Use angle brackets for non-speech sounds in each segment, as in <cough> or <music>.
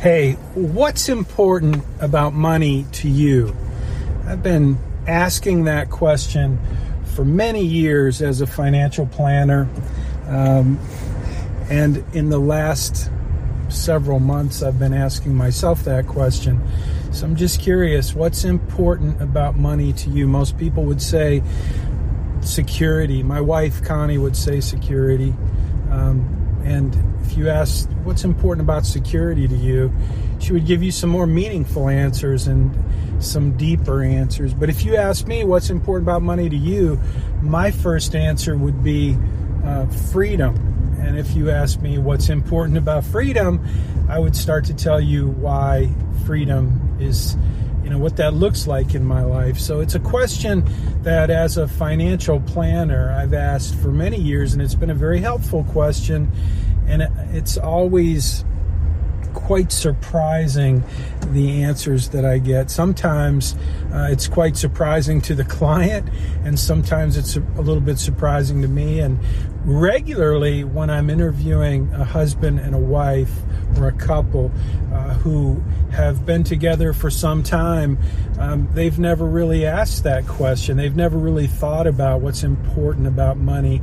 Hey, what's important about money to you? I've been asking that question for many years as a financial planner. Um, and in the last several months, I've been asking myself that question. So I'm just curious what's important about money to you? Most people would say security. My wife, Connie, would say security. Um, and you ask what's important about security to you, she would give you some more meaningful answers and some deeper answers. But if you ask me what's important about money to you, my first answer would be uh, freedom. And if you ask me what's important about freedom, I would start to tell you why freedom is you know what that looks like in my life. So it's a question that as a financial planner I've asked for many years and it's been a very helpful question and it's always quite surprising the answers that I get. Sometimes uh, it's quite surprising to the <laughs> client, and sometimes it's a, little bit surprising to me. And regularly, when I'm interviewing a husband and a wife or a couple uh, who have been together for some time, um, they've never really asked that question. They've never really thought about what's important about money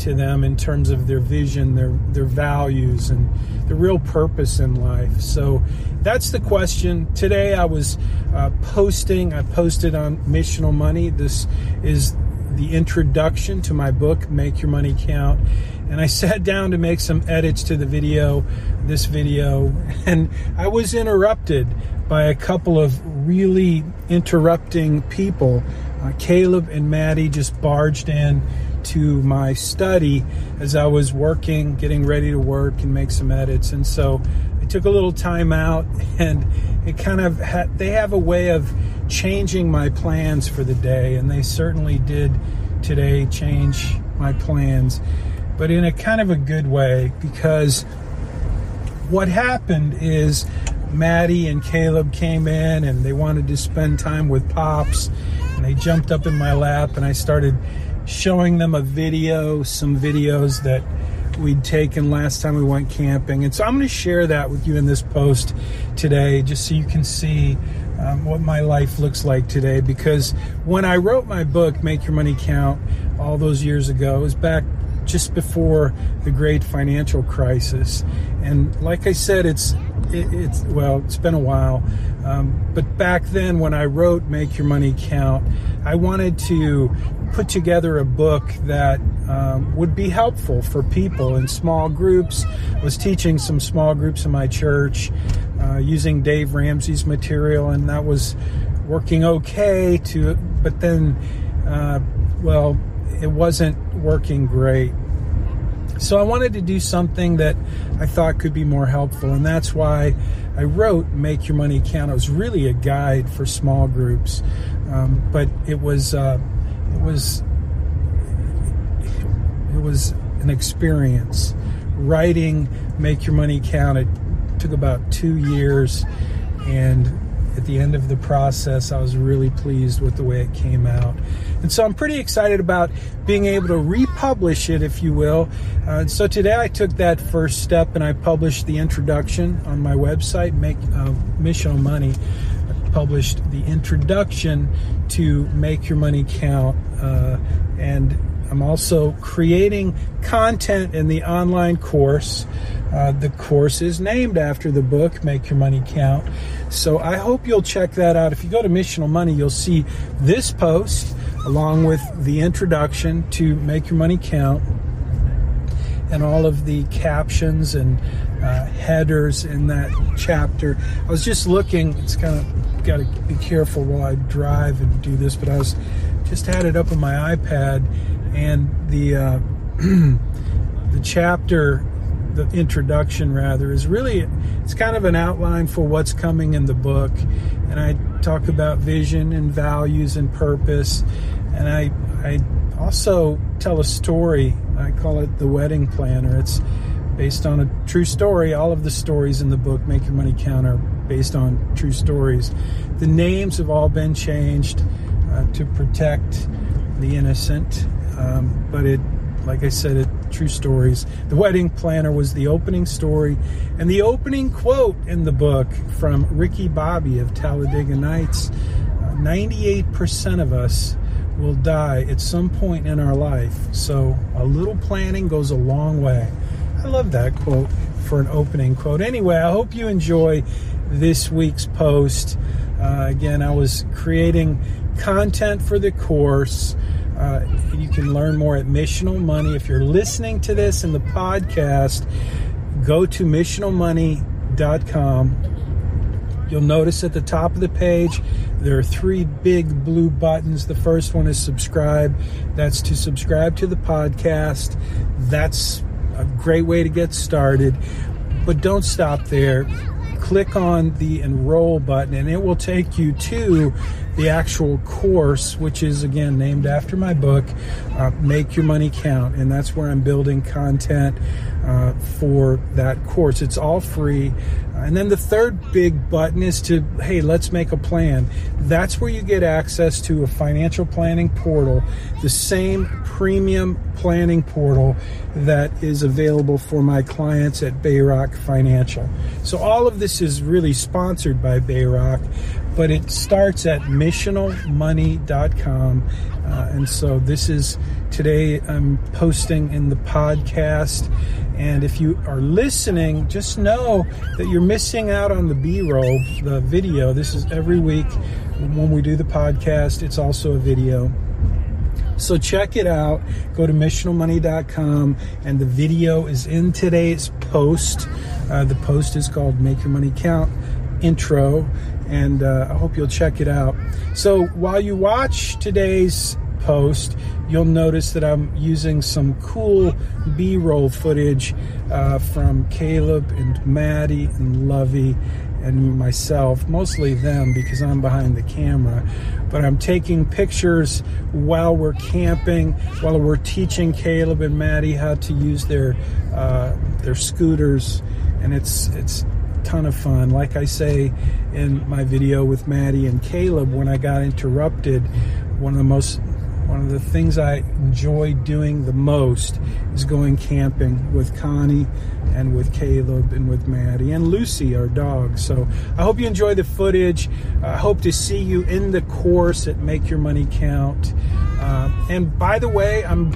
to them in terms of their vision, their their values, and the real purpose in life. So that's the question. Today I was uh, posting. I posted on Missional Money. This is the introduction to my book, Make Your Money Count. And I <laughs> sat down to make some edits to the video, this video, <laughs> and I was interrupted by a couple of really interrupting people. Uh, Caleb and Maddie just barged in to my study as I was working, getting ready to work and make some edits. And so I took a little time out <laughs> and it kind of had, they have a way of changing my plans for the day. And they certainly did today change my plans, but in a kind of a good way because what happened is Maddie and Caleb came in and they wanted to spend time with Pops and they jumped up in my lap and I started showing them a video, some videos that we'd taken last time we went camping. And so I'm going to share that with you in this post today, just so you can see um, what my life looks like today. Because when I wrote my book, Make Your Money Count, all those years ago, it was back just before the great financial crisis. And like I said, it's it, it's well, it's been a while. Um, but back then, when I wrote Make Your Money Count, I wanted to put together a book that um, would be helpful for people in small groups. I was teaching some small groups in my church uh, using Dave Ramsey's material, and that was working okay. To but then, uh, well, it wasn't working great. So I wanted to do something that I thought could be more helpful, and that's why I wrote "Make Your Money Count." It was really a guide for small groups, um, but it was uh, it was it was an experience. Writing "Make Your Money Count" it took about two years, and at the end of the process, I was really pleased with the way it came out. And so I'm pretty excited about being able to republish it, if you will. Uh, so today I took that first step and I published the introduction on my website, Make uh, Money. Published the introduction to Make Your Money Count. Uh, and I'm also creating content in the online course. Uh, the course is named after the book, Make Your Money Count. So I hope you'll check that out. If you go to Missional Money, you'll see this post along with the introduction to Make Your Money Count and all of the captions and uh, headers in that chapter. I was just looking, it's kind of got to be careful while I drive and do this, but I was just had it up on my iPad and the uh, <clears throat> the chapter the introduction rather is really it's kind of an outline for what's coming in the book and i talk about vision and values and purpose and i i also tell a story i call it the wedding planner. It's based on a true story. All of the stories in the book make your money count are based on true stories the names have all been changed uh, to protect the innocent um, but it like I said, it, true stories. The Wedding Planner was the opening story, and the opening quote in the book from Ricky Bobby of Talladega Nights 98% of us will die at some point in our life. So a little planning goes a long way. I love that quote for an opening quote. Anyway, I hope you enjoy this week's post. Uh, again, I was creating content for the course. Uh, you can learn more at Missional Money. If you're listening to this in the podcast, go to missionalmoney.com. You'll notice at the top of the page there are three big blue buttons. The first one is subscribe. That's to subscribe to the podcast. That's a great way to get started. But don't stop there click on the enroll button and it will take you to the actual course, which is again named after my book, uh, Make Your Money Count. And that's where I'm building content uh, for that course. It's all free. And then the third big button is to, hey, let's make a plan. That's where you get access to a financial planning portal, the same premium planning portal that is available for my clients at Bayrock Financial. So all of this is really sponsored by Bayrock, but it starts at missionalmoney.com. Uh, and so this is today I'm posting in the podcast and if you are listening, just know that you're missing out on the B roll, the video. This is every week when we do the podcast, it's also a video. So check it out. Go to missionalmoney.com, and the video is in today's post. Uh, the post is called Make Your Money Count Intro, and uh, I hope you'll check it out. So while you watch today's post, you'll notice that I'm using some cool B roll footage uh, from Caleb and Maddie and Lovey and myself, mostly them because I'm behind the camera. But I'm taking pictures while we're camping, while we're teaching Caleb and Maddie how to use their uh, their scooters, and it's it's ton of fun. Like I say in my video with Maddie and Caleb, when I got interrupted, one of the most one of the things I enjoy doing the most is going camping with Connie and with Caleb and with Maddie and Lucy, our dog. So I hope you enjoy the footage. I hope to see you in the course at Make Your Money Count. Uh, and by the way, I'm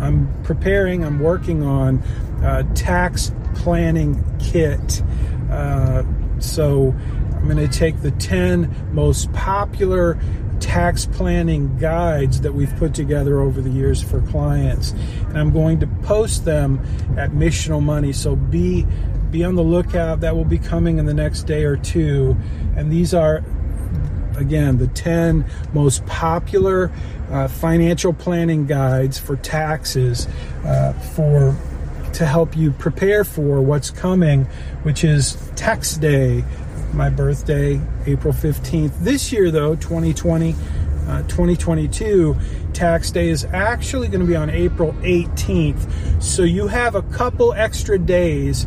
I'm preparing. I'm working on a tax planning kit. Uh, so I'm going to take the 10 most popular tax planning guides that we've put together over the years for clients. And I'm going to post them at Missional Money. So be be on the lookout. That will be coming in the next day or two. And these are again the 10 most popular uh, financial planning guides for taxes uh, for to help you prepare for what's coming, which is tax day my birthday, April 15th. This year, though, 2020, uh, 2022, tax day is actually going to be on April 18th. So you have a couple extra days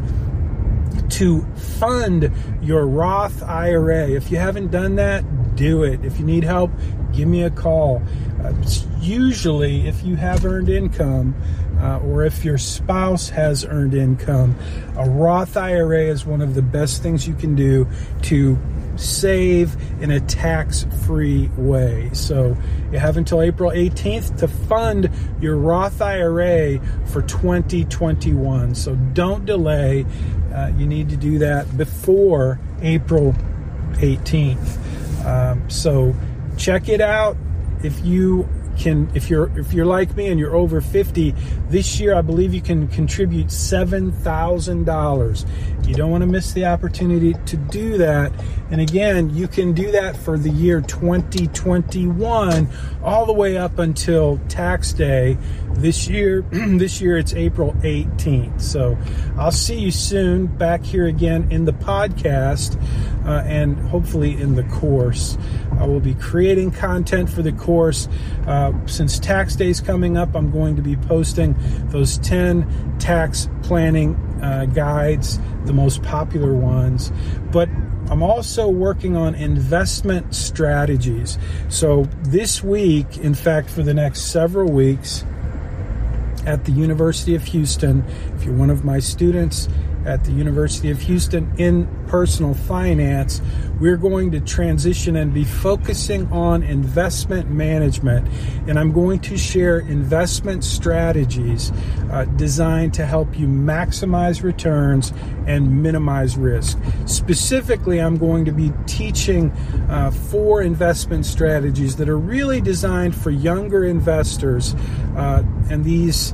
to fund your Roth IRA. If you haven't done that, do it. If you need help, give me a call. Uh, usually, if you have earned income, uh, or if your spouse has earned income, a Roth IRA is one of the best things you can do to save in a tax free way. So you have until April 18th to fund your Roth IRA for 2021. So don't delay. Uh, you need to do that before April 18th. Um, so check it out. If you can if you're if you're like me and you're over 50 this year i believe you can contribute $7000 you don't want to miss the opportunity to do that. And again you can do that for the year 2021 all the way up until tax day this year <clears throat> this year it's april 18th so i'll see you soon back here again in the podcast uh, and hopefully in the course i will be creating content for the course uh, since tax day is coming up, I'm going to be posting those 10 tax planning uh, guides, the most popular ones. But I'm also working on investment strategies. So this week, in fact, for the next several weeks, at the University of Houston. If you're one of my students at the University of Houston in personal finance, we're going to transition and be focusing on investment management. And I'm going to share investment strategies uh, designed to help you maximize returns and minimize risk. Specifically, I'm going to be teaching uh, four investment strategies that are really designed for younger investors. Uh, and these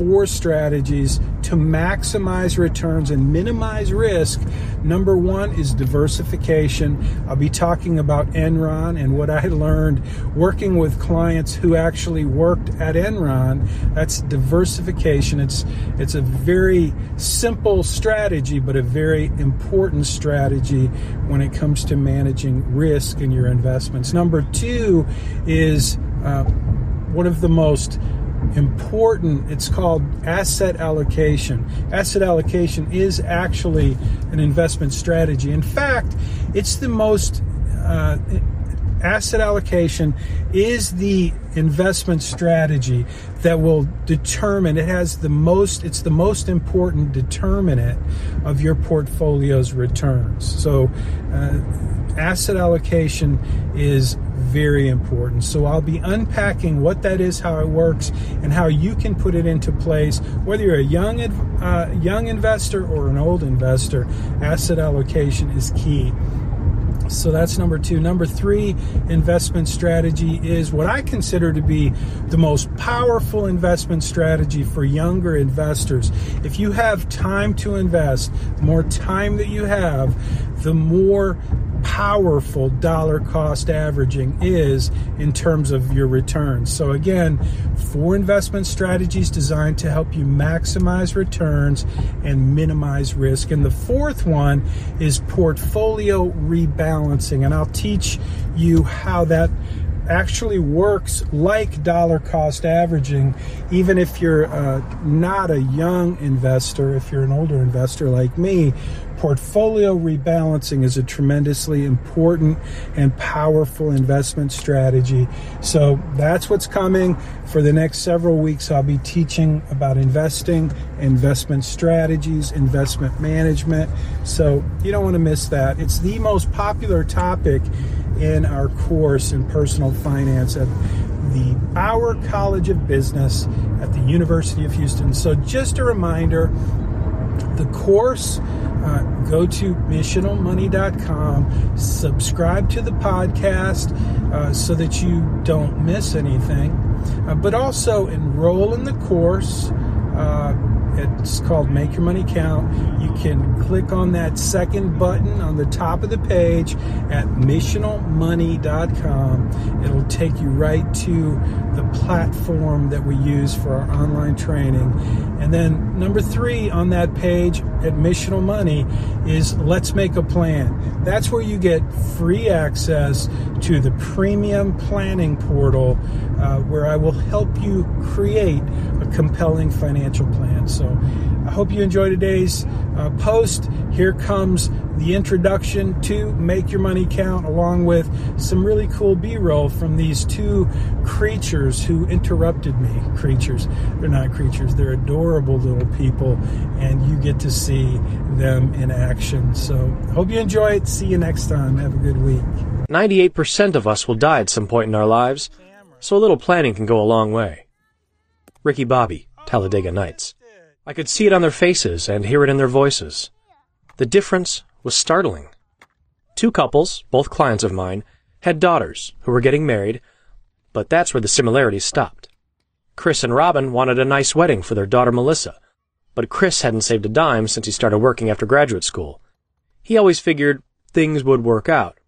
four strategies to maximize returns and minimize risk. Number one is diversification. I'll be talking about Enron and what I learned working with clients who actually worked at Enron. That's diversification. It's it's a very simple strategy, but a very important strategy when it comes to managing risk in your investments. Number two is uh, one of the most important. It's called asset allocation. Asset allocation is actually an investment strategy. In fact, it's the most uh, asset allocation is the investment strategy that will determine it has the most it's the most important determinant of your portfolio's returns so uh, asset allocation is very important. So I'll be unpacking what that is, how it works, and how you can put it into place. Whether you're a young uh, young investor or an old investor, asset allocation is key. So that's number two. Number three investment strategy is what I consider to be the most powerful investment strategy for younger investors. If you have time to invest, the more time that you have, the more powerful dollar cost averaging is in terms of your returns. So, again, four investment strategies designed to help you maximize returns and minimize risk. And the fourth one is portfolio rebalancing. And I'll teach you how that actually works like dollar cost averaging, even if you're uh, not a young investor, if you're an older investor like me. Portfolio rebalancing is a tremendously important and powerful investment strategy. So that's what's coming for the next several weeks. I'll be teaching about investing, investment strategies, investment management. So you don't want to miss that. It's the most popular topic in our course in personal finance at the Bauer College of Business at the University of Houston. So, just a reminder the course, uh, go to missionalmoney.com, subscribe to the podcast uh, so that you don't miss anything, uh, but also enroll in the course. It's called Make Your Money Count. You can click on that second button on the top of the page at missionalmoney.com. It'll take you right to the platform that we use for our online training. And then number three on that page at Missional Money is Let's Make a Plan. That's where you get free access to the premium planning portal uh, where I will help you create a compelling financial plan. So I hope you enjoy today's uh, post. Here comes the introduction to Make Your Money Count, along with some really cool B roll from these two creatures who interrupted me. Creatures. They're not creatures, they're adorable little people, and you get to see them in action. So, hope you enjoy it. See you next time. Have a good week. 98% of us will die at some point in our lives, so a little planning can go a long way. Ricky Bobby, Talladega Nights. I could see it on their faces and hear it in their voices. The difference was startling. Two couples, both clients of mine, had daughters who were getting married, but that's where the similarities stopped. Chris and Robin wanted a nice wedding for their daughter Melissa, but Chris hadn't saved a dime since he started working after graduate school. He always figured things would work out,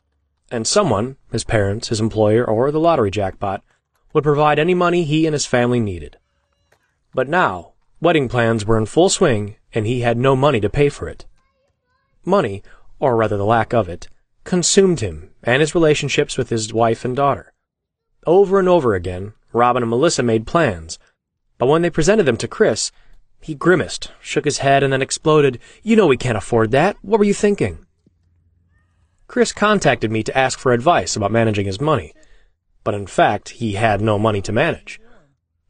and someone, his parents, his employer, or the lottery jackpot, would provide any money he and his family needed. But now, wedding plans were in full swing, and he had no money to pay for it. Money, or rather the lack of it, consumed him and his relationships with his wife and daughter. Over and over again, Robin and Melissa made plans, but when they presented them to Chris, he grimaced, shook his head, and then exploded, You know we can't afford that. What were you thinking? Chris contacted me to ask for advice about managing his money, but in fact, he had no money to manage.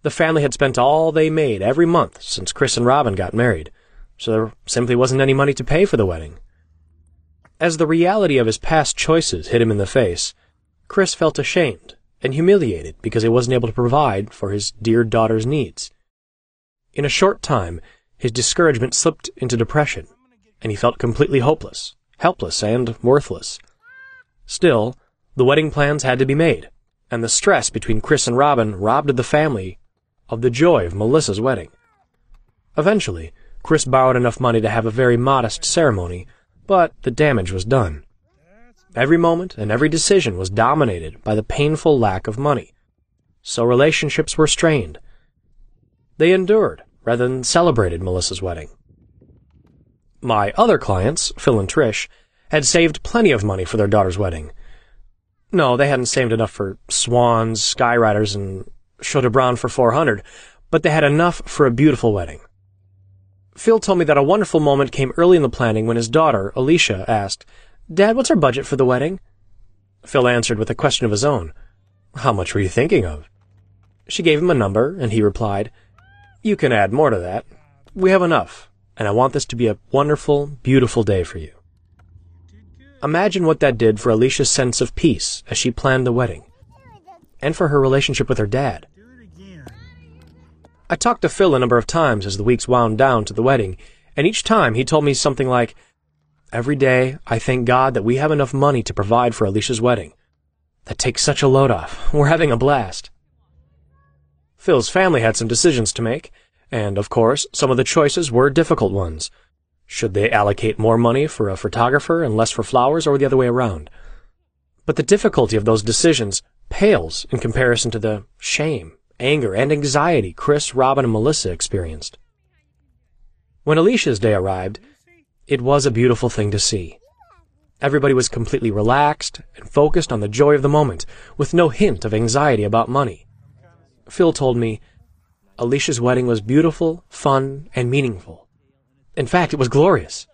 The family had spent all they made every month since Chris and Robin got married, so there simply wasn't any money to pay for the wedding. As the reality of his past choices hit him in the face, Chris felt ashamed and humiliated because he wasn't able to provide for his dear daughter's needs. In a short time, his discouragement slipped into depression, and he felt completely hopeless, helpless, and worthless. Still, the wedding plans had to be made, and the stress between Chris and Robin robbed the family of the joy of Melissa's wedding. Eventually, Chris borrowed enough money to have a very modest ceremony, but the damage was done. Every moment and every decision was dominated by the painful lack of money. So relationships were strained. They endured rather than celebrated Melissa's wedding. My other clients, Phil and Trish, had saved plenty of money for their daughter's wedding. No, they hadn't saved enough for swans, skyriders, and Chateaubriand for 400, but they had enough for a beautiful wedding. Phil told me that a wonderful moment came early in the planning when his daughter, Alicia, asked, Dad, what's our budget for the wedding? Phil answered with a question of his own. How much were you thinking of? She gave him a number, and he replied, You can add more to that. We have enough, and I want this to be a wonderful, beautiful day for you. Imagine what that did for Alicia's sense of peace as she planned the wedding, and for her relationship with her dad. I talked to Phil a number of times as the weeks wound down to the wedding, and each time he told me something like, Every day I thank God that we have enough money to provide for Alicia's wedding. That takes such a load off. We're having a blast. Phil's family had some decisions to make, and of course, some of the choices were difficult ones. Should they allocate more money for a photographer and less for flowers, or the other way around? But the difficulty of those decisions pales in comparison to the shame anger, and anxiety Chris, Robin, and Melissa experienced. When Alicia's day arrived, it was a beautiful thing to see. Everybody was completely relaxed and focused on the joy of the moment, with no hint of anxiety about money. Phil told me, Alicia's wedding was beautiful, fun, and meaningful. In fact, it was glorious.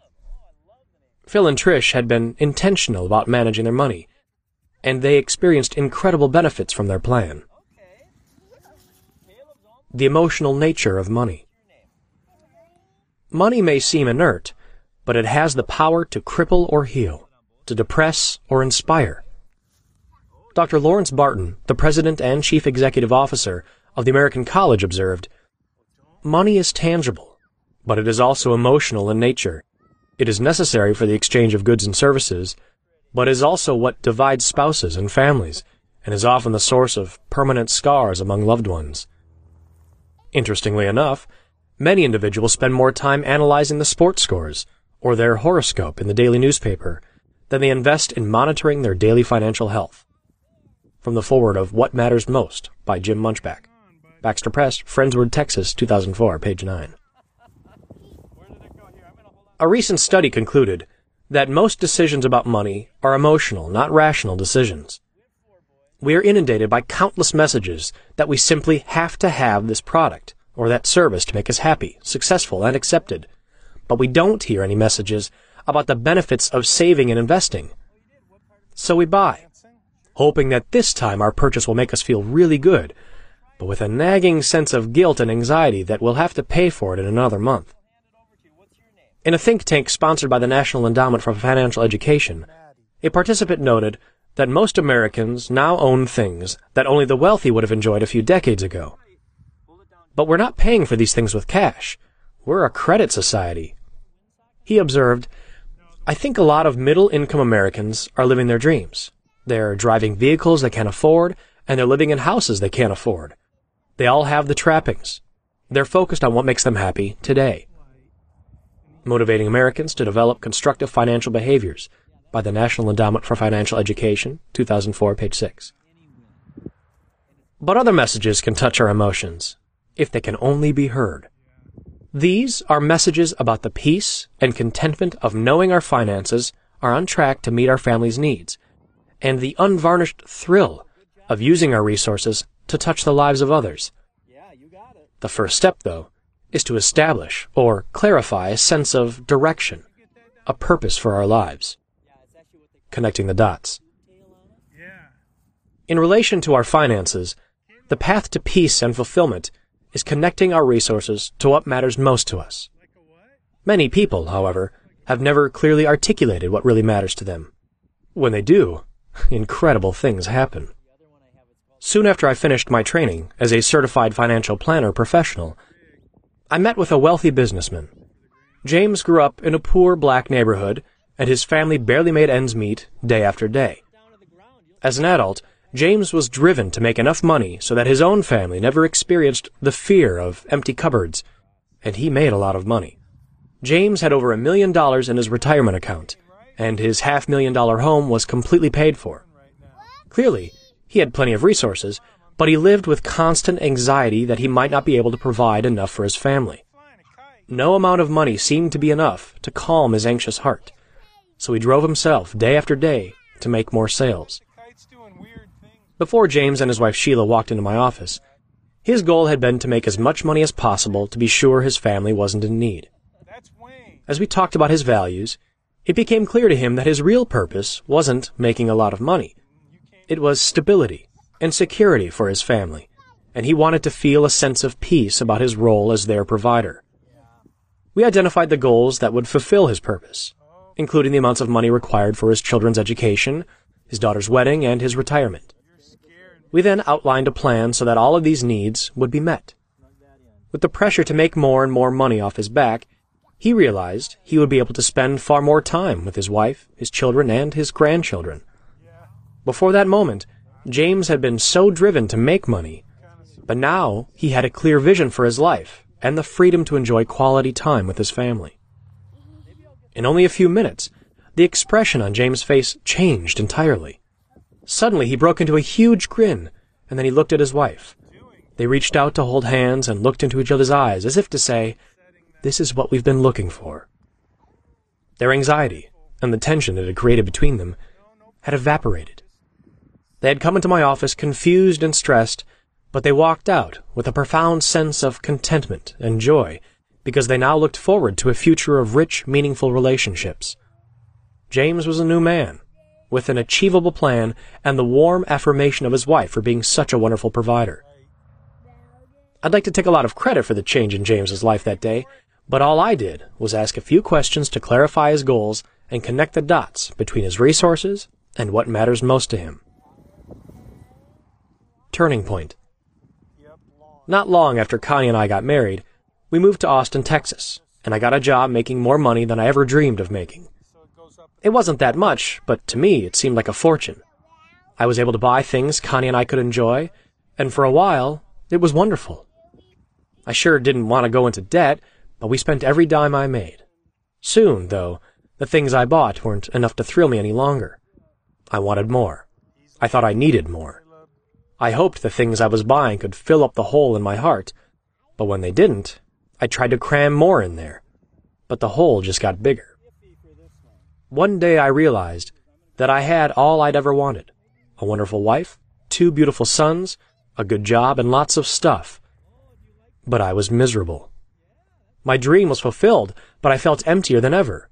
Phil and Trish had been intentional about managing their money, and they experienced incredible benefits from their plan the emotional nature of money. Money may seem inert, but it has the power to cripple or heal, to depress or inspire. Dr. Lawrence Barton, the president and chief executive officer of the American College, observed, Money is tangible, but it is also emotional in nature. It is necessary for the exchange of goods and services, but is also what divides spouses and families, and is often the source of permanent scars among loved ones. Interestingly enough, many individuals spend more time analyzing the sports scores or their horoscope in the daily newspaper than they invest in monitoring their daily financial health. From the foreword of What Matters Most by Jim Munchbach. Baxter Press, Friendswood, Texas, 2004, page 9. A recent study concluded that most decisions about money are emotional, not rational decisions. We are inundated by countless messages that we simply have to have this product or that service to make us happy, successful, and accepted. But we don't hear any messages about the benefits of saving and investing. So we buy, hoping that this time our purchase will make us feel really good, but with a nagging sense of guilt and anxiety that we'll have to pay for it in another month. In a think tank sponsored by the National Endowment for Financial Education, a participant noted that most Americans now own things that only the wealthy would have enjoyed a few decades ago. But we're not paying for these things with cash. We're a credit society. He observed, I think a lot of middle income Americans are living their dreams. They're driving vehicles they can't afford, and they're living in houses they can't afford. They all have the trappings. They're focused on what makes them happy today. Motivating Americans to develop constructive financial behaviors by the National Endowment for Financial Education, 2004, page 6. But other messages can touch our emotions, if they can only be heard. These are messages about the peace and contentment of knowing our finances are on track to meet our family's needs, and the unvarnished thrill of using our resources to touch the lives of others. The first step, though, is to establish or clarify a sense of direction, a purpose for our lives connecting the dots. In relation to our finances, the path to peace and fulfillment is connecting our resources to what matters most to us. Many people, however, have never clearly articulated what really matters to them. When they do, <laughs> incredible things happen. Soon after I finished my training as a certified financial planner professional, I met with a wealthy businessman. James grew up in a poor black neighborhood, and his family barely made ends meet day after day. As an adult, James was driven to make enough money so that his own family never experienced the fear of empty cupboards, and he made a lot of money. James had over a million dollars in his retirement account, and his half million dollar home was completely paid for. Clearly, he had plenty of resources, but he lived with constant anxiety that he might not be able to provide enough for his family. No amount of money seemed to be enough to calm his anxious heart, so he drove himself day after day to make more sales. Before James and his wife Sheila walked into my office, his goal had been to make as much money as possible to be sure his family wasn't in need. As we talked about his values, it became clear to him that his real purpose wasn't making a lot of money. It was stability and security for his family, and he wanted to feel a sense of peace about his role as their provider. We identified the goals that would fulfill his purpose, including the amounts of money required for his children's education, his daughter's wedding, and his retirement. We then outlined a plan so that all of these needs would be met. With the pressure to make more and more money off his back, he realized he would be able to spend far more time with his wife, his children, and his grandchildren. Before that moment, James had been so driven to make money, but now he had a clear vision for his life and the freedom to enjoy quality time with his family. In only a few minutes, the expression on James' face changed entirely. Suddenly he broke into a huge grin, and then he looked at his wife. They reached out to hold hands and looked into each other's eyes as if to say, This is what we've been looking for. Their anxiety and the tension it had created between them had evaporated. They had come into my office confused and stressed, but they walked out with a profound sense of contentment and joy because they now looked forward to a future of rich, meaningful relationships. James was a new man, with an achievable plan and the warm affirmation of his wife for being such a wonderful provider. I'd like to take a lot of credit for the change in James's life that day, but all I did was ask a few questions to clarify his goals and connect the dots between his resources and what matters most to him. Turning Point. Not long after Connie and I got married, we moved to Austin, Texas, and I got a job making more money than I ever dreamed of making. It wasn't that much, but to me it seemed like a fortune. I was able to buy things Connie and I could enjoy, and for a while, it was wonderful. I sure didn't want to go into debt, but we spent every dime I made. Soon, though, the things I bought weren't enough to thrill me any longer. I wanted more. I thought I needed more. I hoped the things I was buying could fill up the hole in my heart, but when they didn't, I tried to cram more in there. But the hole just got bigger. One day I realized that I had all I'd ever wanted. A wonderful wife, two beautiful sons, a good job, and lots of stuff. But I was miserable. My dream was fulfilled, but I felt emptier than ever.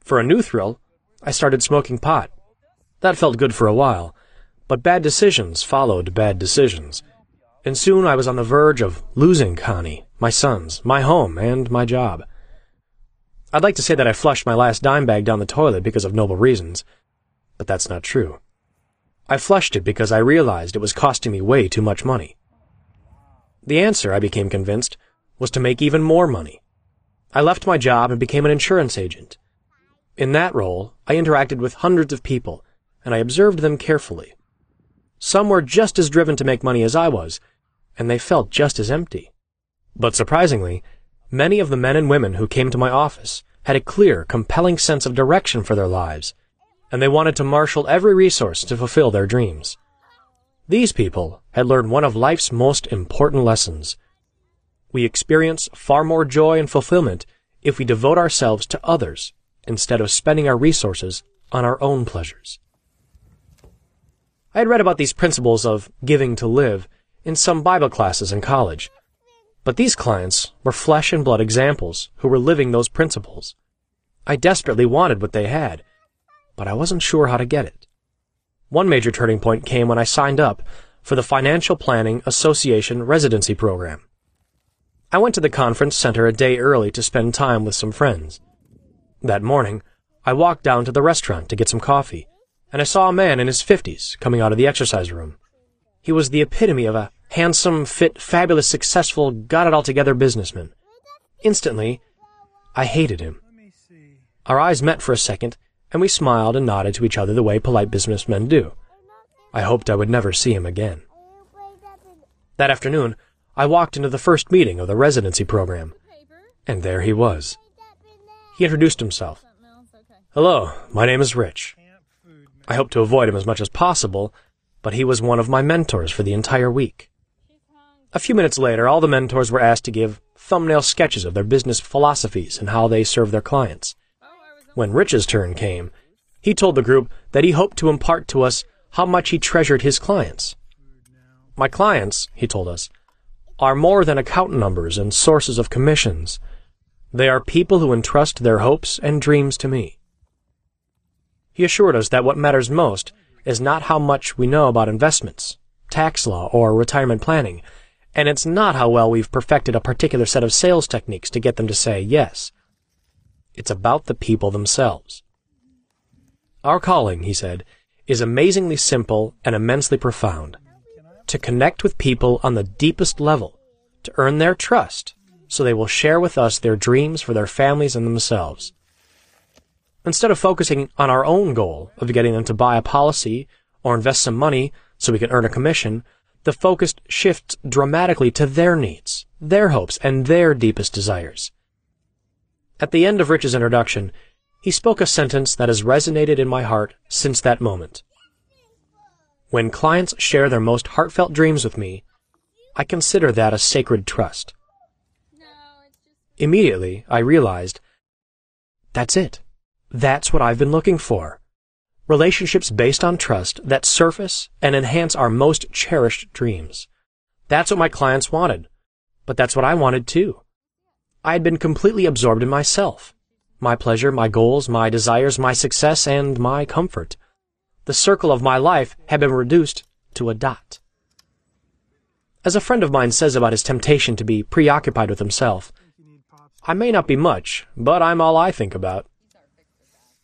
For a new thrill, I started smoking pot. That felt good for a while, but bad decisions followed bad decisions. And soon I was on the verge of losing Connie, my sons, my home, and my job. I'd like to say that I flushed my last dime bag down the toilet because of noble reasons, but that's not true. I flushed it because I realized it was costing me way too much money. The answer, I became convinced, was to make even more money. I left my job and became an insurance agent. In that role, I interacted with hundreds of people, and I observed them carefully. Some were just as driven to make money as I was, and they felt just as empty. But surprisingly, many of the men and women who came to my office had a clear, compelling sense of direction for their lives, and they wanted to marshal every resource to fulfill their dreams. These people had learned one of life's most important lessons. We experience far more joy and fulfillment if we devote ourselves to others instead of spending our resources on our own pleasures. I had read about these principles of giving to live in some Bible classes in college. But these clients were flesh and blood examples who were living those principles. I desperately wanted what they had, but I wasn't sure how to get it. One major turning point came when I signed up for the Financial Planning Association Residency Program. I went to the conference center a day early to spend time with some friends. That morning, I walked down to the restaurant to get some coffee, and I saw a man in his fifties coming out of the exercise room. He was the epitome of a handsome, fit, fabulous, successful, got it all together businessman. Instantly, I hated him. Our eyes met for a second, and we smiled and nodded to each other the way polite businessmen do. I hoped I would never see him again. That afternoon, I walked into the first meeting of the residency program, and there he was. He introduced himself. Hello, my name is Rich. I hoped to avoid him as much as possible, but he was one of my mentors for the entire week. A few minutes later, all the mentors were asked to give thumbnail sketches of their business philosophies and how they serve their clients. When Rich's turn came, he told the group that he hoped to impart to us how much he treasured his clients. My clients, he told us, are more than account numbers and sources of commissions. They are people who entrust their hopes and dreams to me. He assured us that what matters most is not how much we know about investments, tax law, or retirement planning, and it's not how well we've perfected a particular set of sales techniques to get them to say yes. It's about the people themselves. Our calling, he said, is amazingly simple and immensely profound. To connect with people on the deepest level, to earn their trust, so they will share with us their dreams for their families and themselves. Instead of focusing on our own goal of getting them to buy a policy or invest some money so we can earn a commission, the focus shifts dramatically to their needs, their hopes, and their deepest desires. At the end of Rich's introduction, he spoke a sentence that has resonated in my heart since that moment. When clients share their most heartfelt dreams with me, I consider that a sacred trust. Immediately, I realized that's it. That's what I've been looking for. Relationships based on trust that surface and enhance our most cherished dreams. That's what my clients wanted. But that's what I wanted too. I had been completely absorbed in myself. My pleasure, my goals, my desires, my success, and my comfort. The circle of my life had been reduced to a dot. As a friend of mine says about his temptation to be preoccupied with himself, I may not be much, but I'm all I think about.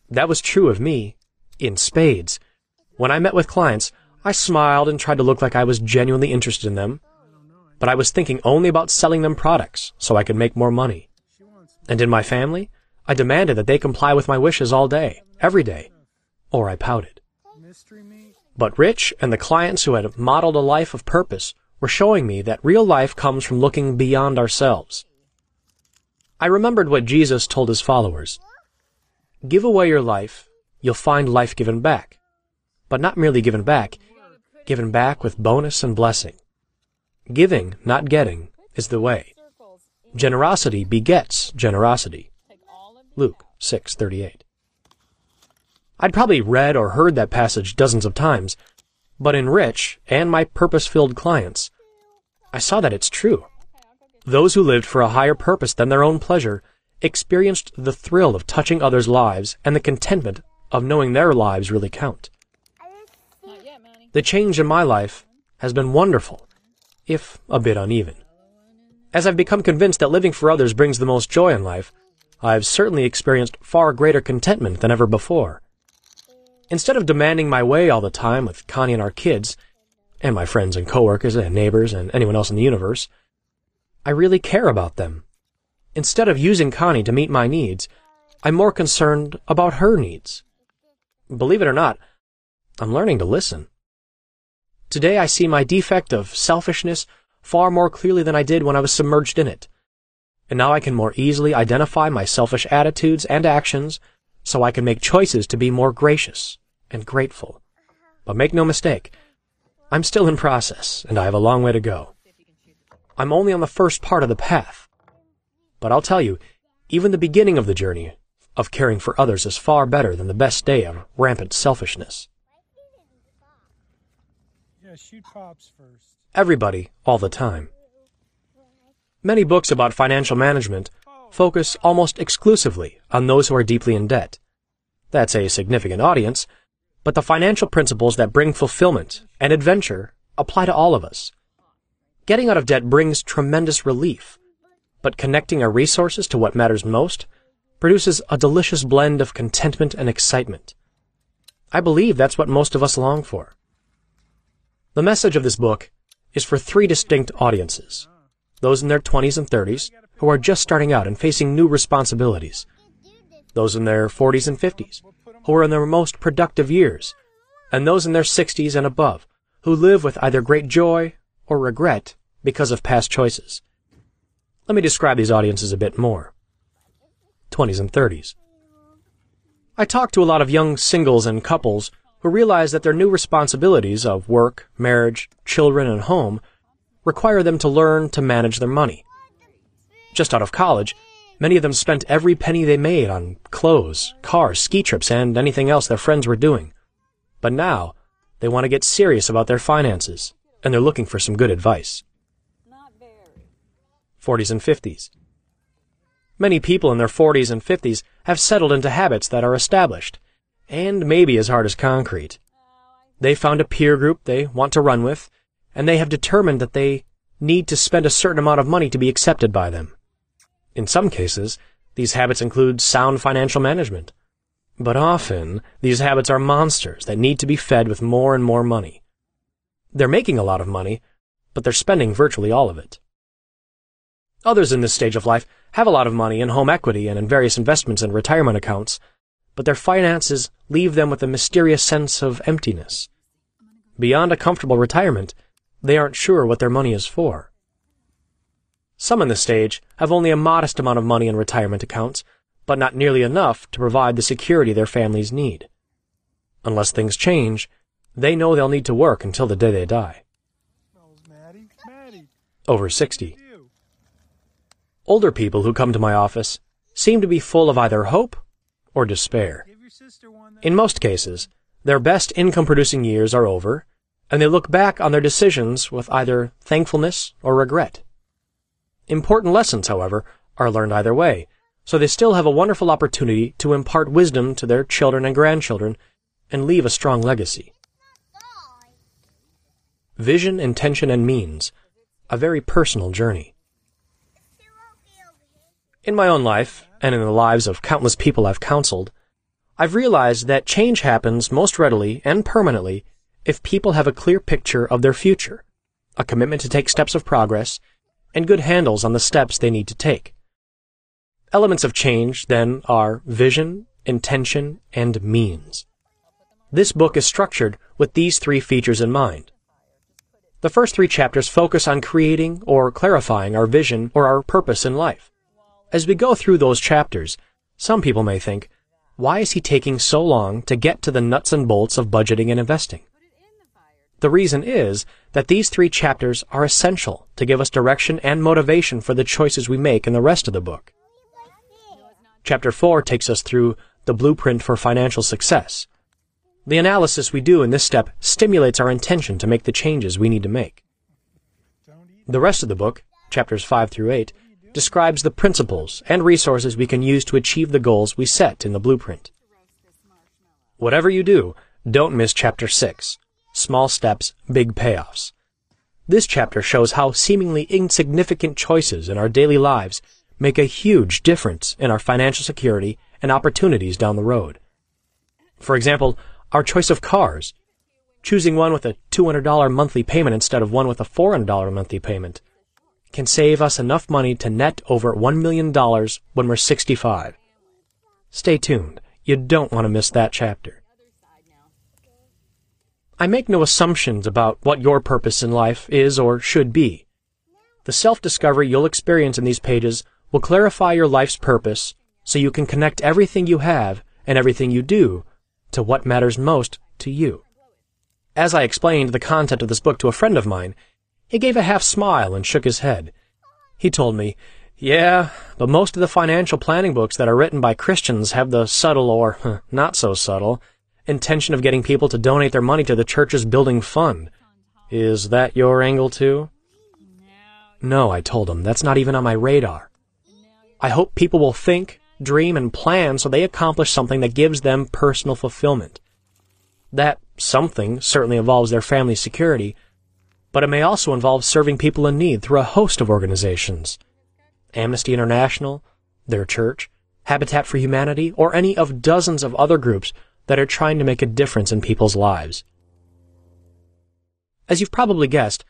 That was true of me, in spades. When I met with clients, I smiled and tried to look like I was genuinely interested in them, but I was thinking only about selling them products so I could make more money. And in my family, I demanded that they comply with my wishes all day, every day, or I pouted. But Rich and the clients who had modeled a life of purpose were showing me that real life comes from looking beyond ourselves. I remembered what Jesus told his followers. Give away your life, you'll find life given back. But not merely given back, given back with bonus and blessing. Giving, not getting, is the way. Generosity begets generosity. Luke 6:38. I'd probably read or heard that passage dozens of times, but in Rich and my purpose-filled clients, I saw that it's true. Those who lived for a higher purpose than their own pleasure experienced the thrill of touching others' lives and the contentment of knowing their lives really count. The change in my life has been wonderful, if a bit uneven. As I've become convinced that living for others brings the most joy in life, I've certainly experienced far greater contentment than ever before. Instead of demanding my way all the time with Connie and our kids, and my friends and coworkers and neighbors and anyone else in the universe, I really care about them. Instead of using Connie to meet my needs, I'm more concerned about her needs. Believe it or not, I'm learning to listen. Today I see my defect of selfishness far more clearly than I did when I was submerged in it. And now I can more easily identify my selfish attitudes and actions so I can make choices to be more gracious and grateful. But make no mistake, I'm still in process and I have a long way to go. I'm only on the first part of the path. But I'll tell you, even the beginning of the journey of caring for others is far better than the best day of rampant selfishness. Yeah, shoot pops first. Everybody, all the time. Many books about financial management focus almost exclusively on those who are deeply in debt. That's a significant audience, but the financial principles that bring fulfillment and adventure apply to all of us. Getting out of debt brings tremendous relief, but connecting our resources to what matters most produces a delicious blend of contentment and excitement. I believe that's what most of us long for. The message of this book is for three distinct audiences. Those in their 20s and 30s who are just starting out and facing new responsibilities. Those in their 40s and 50s who are in their most productive years. And those in their 60s and above who live with either great joy or regret because of past choices. Let me describe these audiences a bit more. 20s and 30s. I talk to a lot of young singles and couples who realize that their new responsibilities of work, marriage, children, and home require them to learn to manage their money. Just out of college, many of them spent every penny they made on clothes, cars, ski trips, and anything else their friends were doing. But now, they want to get serious about their finances, and they're looking for some good advice. 40s and 50s. Many people in their 40s and 50s have settled into habits that are established, and maybe as hard as concrete. They found a peer group they want to run with, and they have determined that they need to spend a certain amount of money to be accepted by them. In some cases, these habits include sound financial management. But often, these habits are monsters that need to be fed with more and more money. They're making a lot of money, but they're spending virtually all of it. Others in this stage of life have a lot of money in home equity and in various investments and retirement accounts, but their finances leave them with a mysterious sense of emptiness. Beyond a comfortable retirement, they aren't sure what their money is for. Some in this stage have only a modest amount of money in retirement accounts, but not nearly enough to provide the security their families need. Unless things change, they know they'll need to work until the day they die. Over 60. Older people who come to my office seem to be full of either hope or despair. In most cases, their best income producing years are over, and they look back on their decisions with either thankfulness or regret. Important lessons, however, are learned either way, so they still have a wonderful opportunity to impart wisdom to their children and grandchildren and leave a strong legacy. Vision, intention, and means. A very personal journey. In my own life, and in the lives of countless people I've counseled, I've realized that change happens most readily and permanently if people have a clear picture of their future, a commitment to take steps of progress, and good handles on the steps they need to take. Elements of change, then, are vision, intention, and means. This book is structured with these three features in mind. The first three chapters focus on creating or clarifying our vision or our purpose in life. As we go through those chapters, some people may think, why is he taking so long to get to the nuts and bolts of budgeting and investing? The reason is that these three chapters are essential to give us direction and motivation for the choices we make in the rest of the book. Chapter 4 takes us through the blueprint for financial success. The analysis we do in this step stimulates our intention to make the changes we need to make. The rest of the book, chapters 5 through 8, describes the principles and resources we can use to achieve the goals we set in the blueprint. Whatever you do, don't miss Chapter 6 Small Steps, Big Payoffs. This chapter shows how seemingly insignificant choices in our daily lives make a huge difference in our financial security and opportunities down the road. For example, our choice of cars. Choosing one with a $200 monthly payment instead of one with a $400 monthly payment can save us enough money to net over $1 million when we're 65. Stay tuned. You don't want to miss that chapter. I make no assumptions about what your purpose in life is or should be. The self-discovery you'll experience in these pages will clarify your life's purpose so you can connect everything you have and everything you do to what matters most to you. As I explained the content of this book to a friend of mine, he gave a half smile and shook his head. He told me, Yeah, but most of the financial planning books that are written by Christians have the subtle or not so subtle intention of getting people to donate their money to the church's building fund. Is that your angle too? No, I told him, that's not even on my radar. I hope people will think, dream, and plan so they accomplish something that gives them personal fulfillment. That something certainly involves their family security, but it may also involve serving people in need through a host of organizations. Amnesty International, their church, Habitat for Humanity, or any of dozens of other groups that are trying to make a difference in people's lives. As you've probably guessed,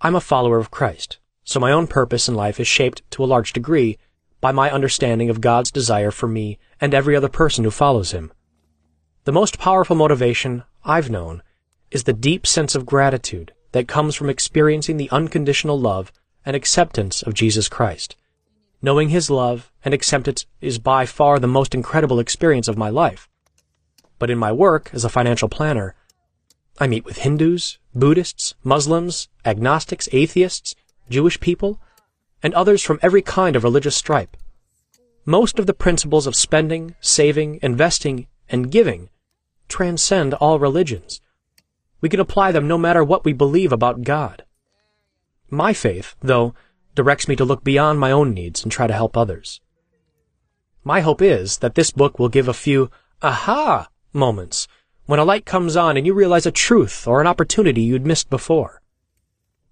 I'm a follower of Christ, so my own purpose in life is shaped to a large degree by my understanding of God's desire for me and every other person who follows Him. The most powerful motivation I've known is the deep sense of gratitude that comes from experiencing the unconditional love and acceptance of Jesus Christ. Knowing His love and acceptance is by far the most incredible experience of my life. But in my work as a financial planner, I meet with Hindus, Buddhists, Muslims, agnostics, atheists, Jewish people, and others from every kind of religious stripe. Most of the principles of spending, saving, investing, and giving transcend all religions. We can apply them no matter what we believe about God. My faith, though, directs me to look beyond my own needs and try to help others. My hope is that this book will give a few aha moments when a light comes on and you realize a truth or an opportunity you'd missed before.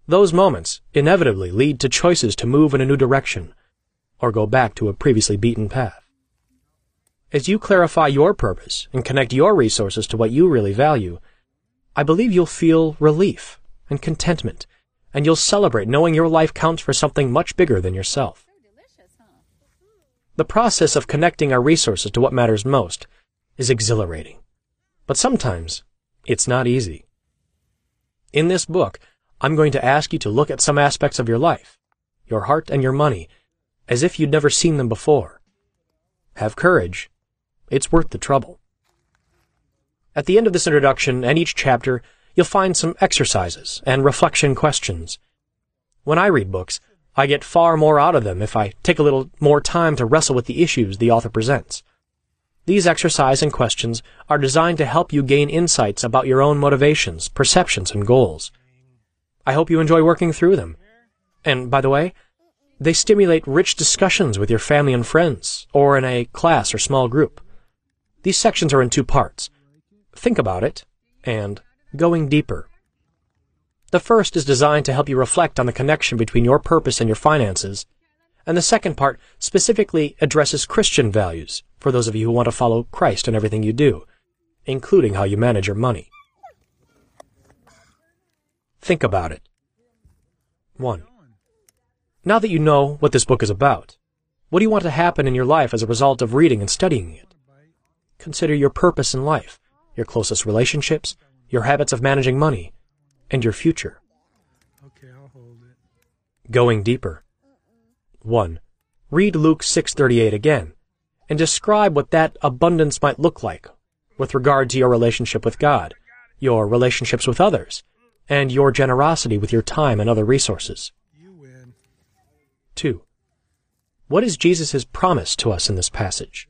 Those moments inevitably lead to choices to move in a new direction or go back to a previously beaten path. As you clarify your purpose and connect your resources to what you really value, I believe you'll feel relief and contentment, and you'll celebrate knowing your life counts for something much bigger than yourself. The process of connecting our resources to what matters most is exhilarating, but sometimes it's not easy. In this book, I'm going to ask you to look at some aspects of your life, your heart and your money, as if you'd never seen them before. Have courage. It's worth the trouble. At the end of this introduction and each chapter, you'll find some exercises and reflection questions. When I read books, I get far more out of them if I take a little more time to wrestle with the issues the author presents. These exercises and questions are designed to help you gain insights about your own motivations, perceptions, and goals. I hope you enjoy working through them. And by the way, they stimulate rich discussions with your family and friends, or in a class or small group. These sections are in two parts. Think about it, and going deeper. The first is designed to help you reflect on the connection between your purpose and your finances, and the second part specifically addresses Christian values for those of you who want to follow Christ in everything you do, including how you manage your money. Think about it. 1. Now that you know what this book is about, what do you want to happen in your life as a result of reading and studying it? Consider your purpose in life, your closest relationships, your habits of managing money, and your future. Okay, I'll hold it. Going deeper. 1. Read Luke 6:38 again and describe what that abundance might look like with regard to your relationship with God, your relationships with others, and your generosity with your time and other resources. You win. 2. What is Jesus' promise to us in this passage?